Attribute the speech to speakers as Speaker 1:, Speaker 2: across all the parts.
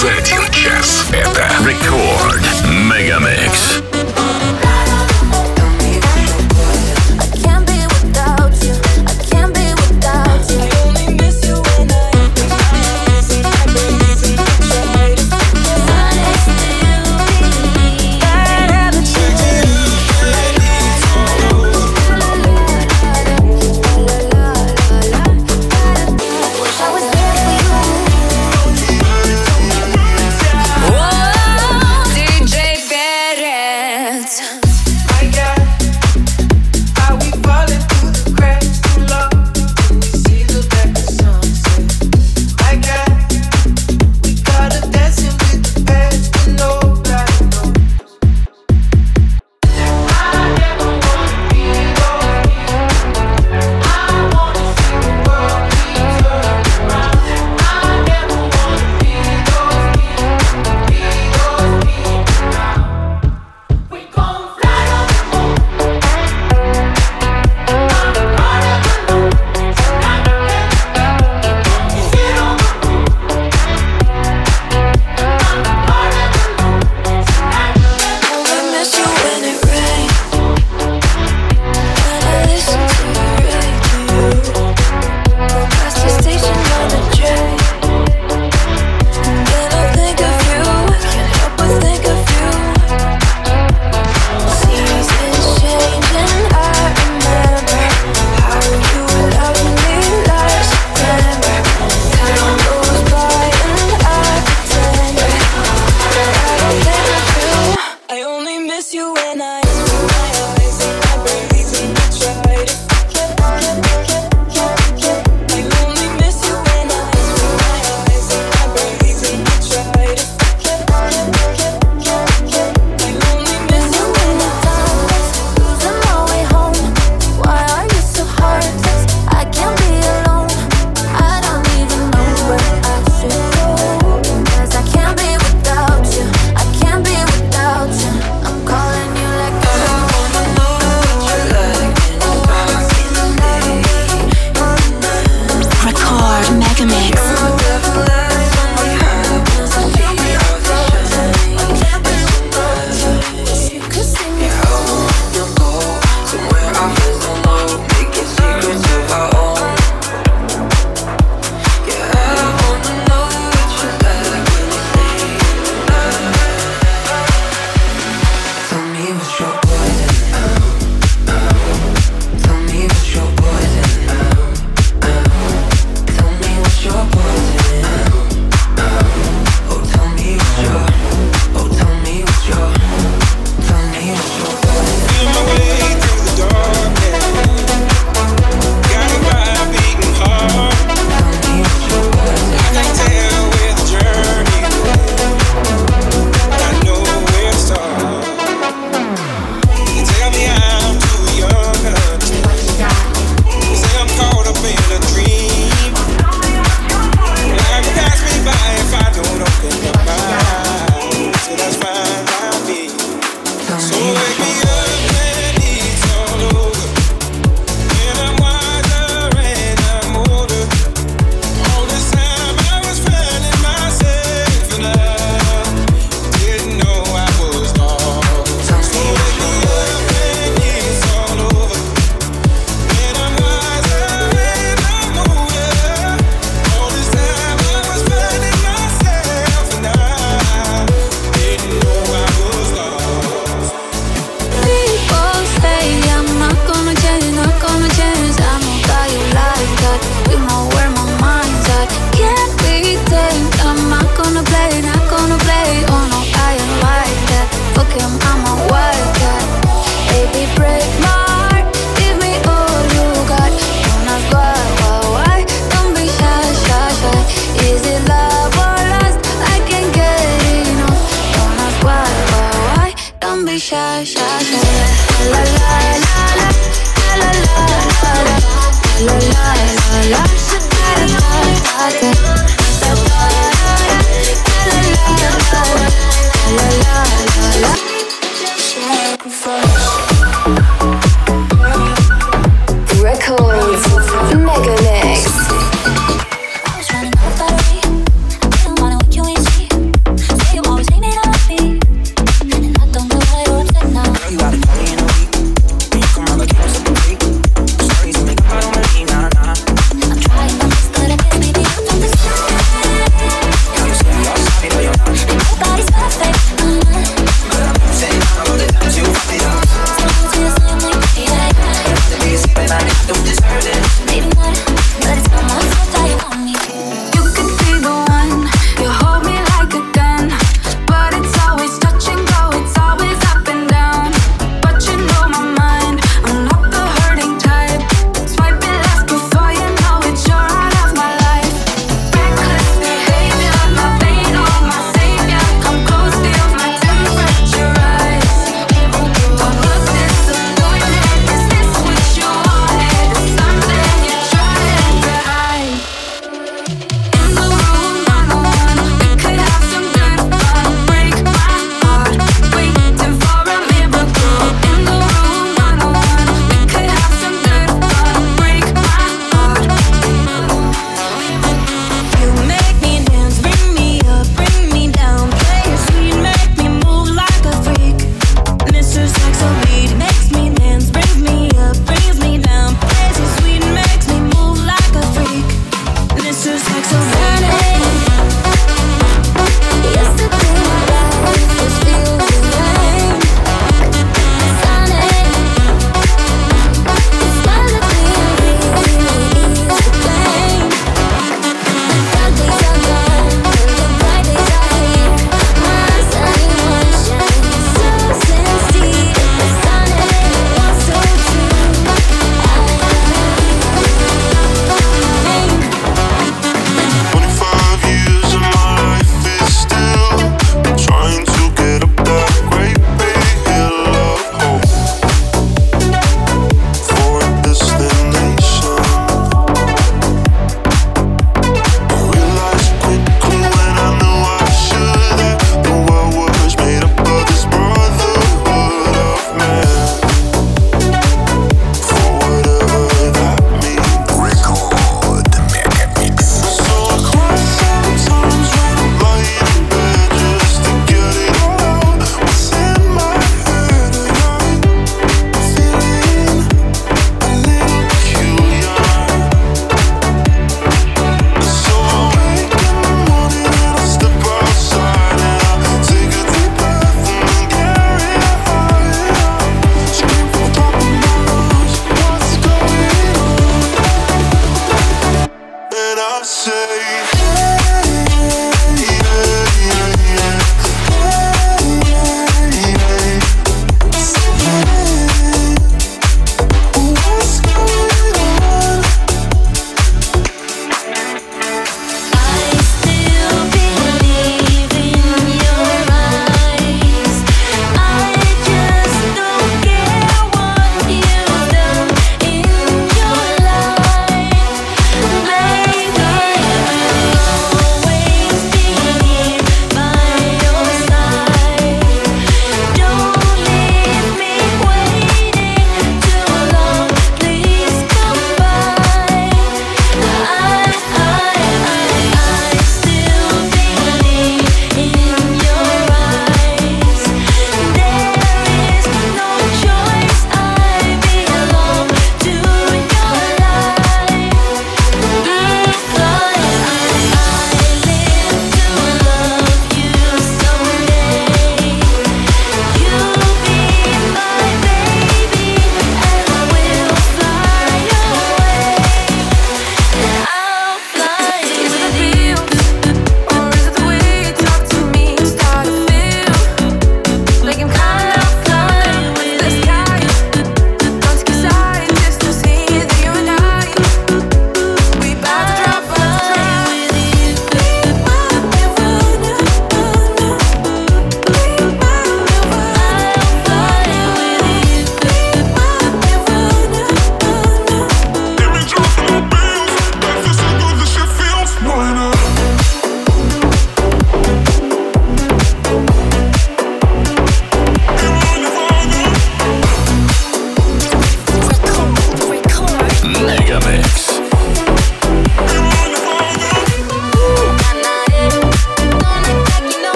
Speaker 1: за один час. Это Рекорд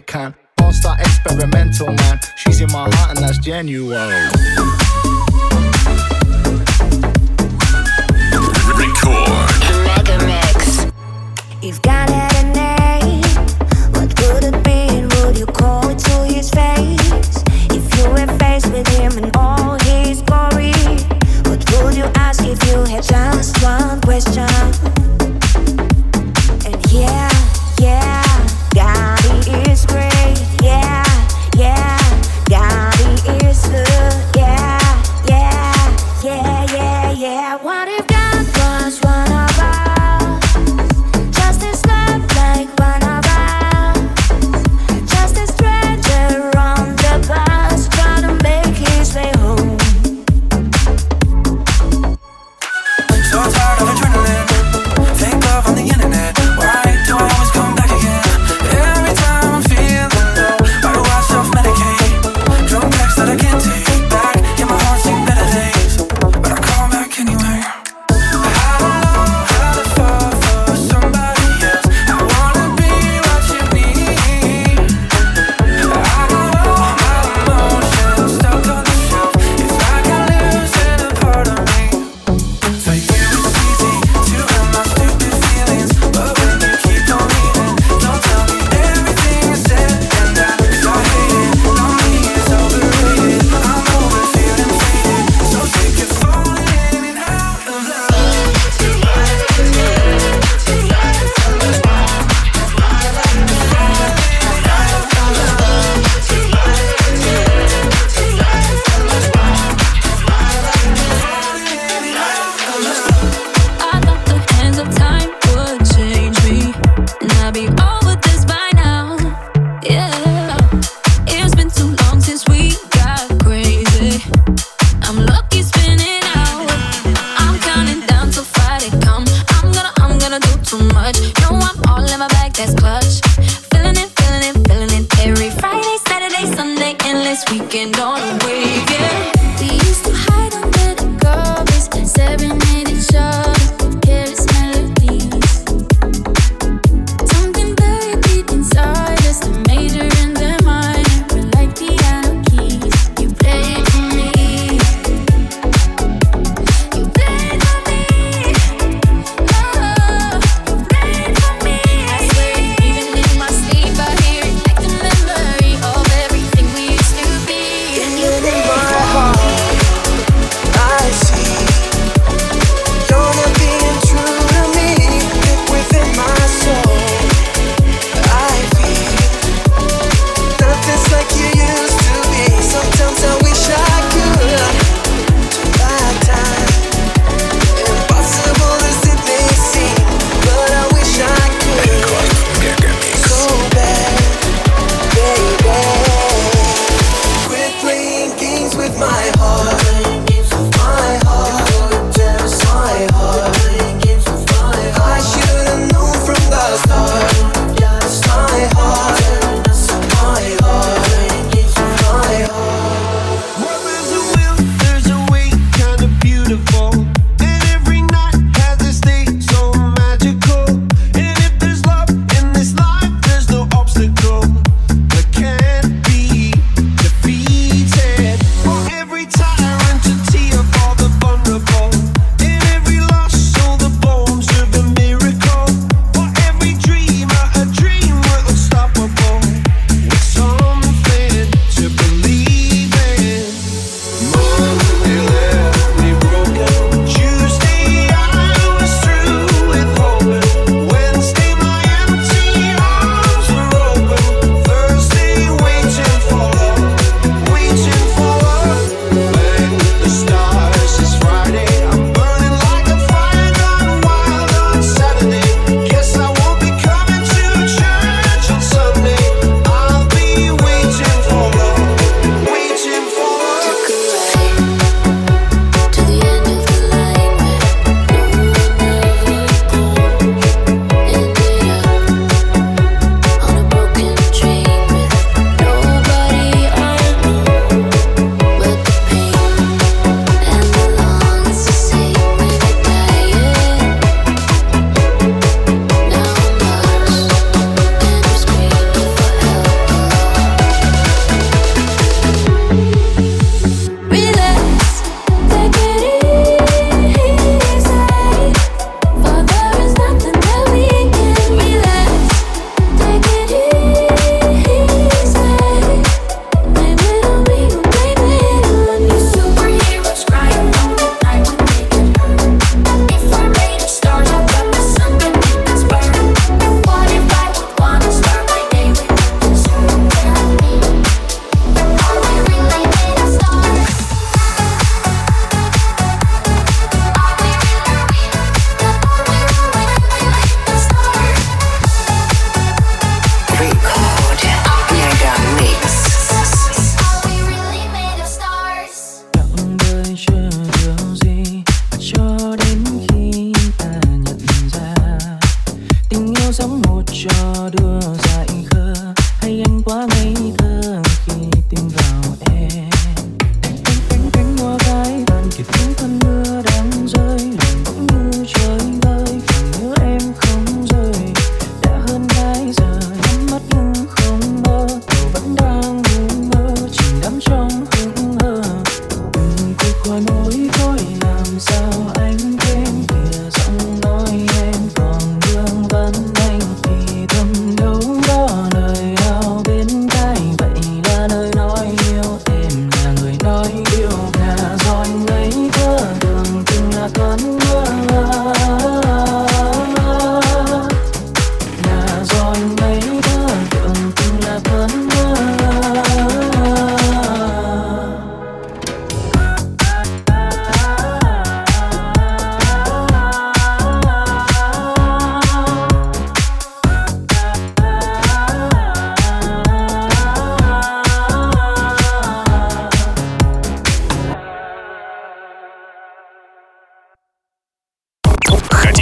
Speaker 2: Dominican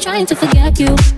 Speaker 1: trying to forget you.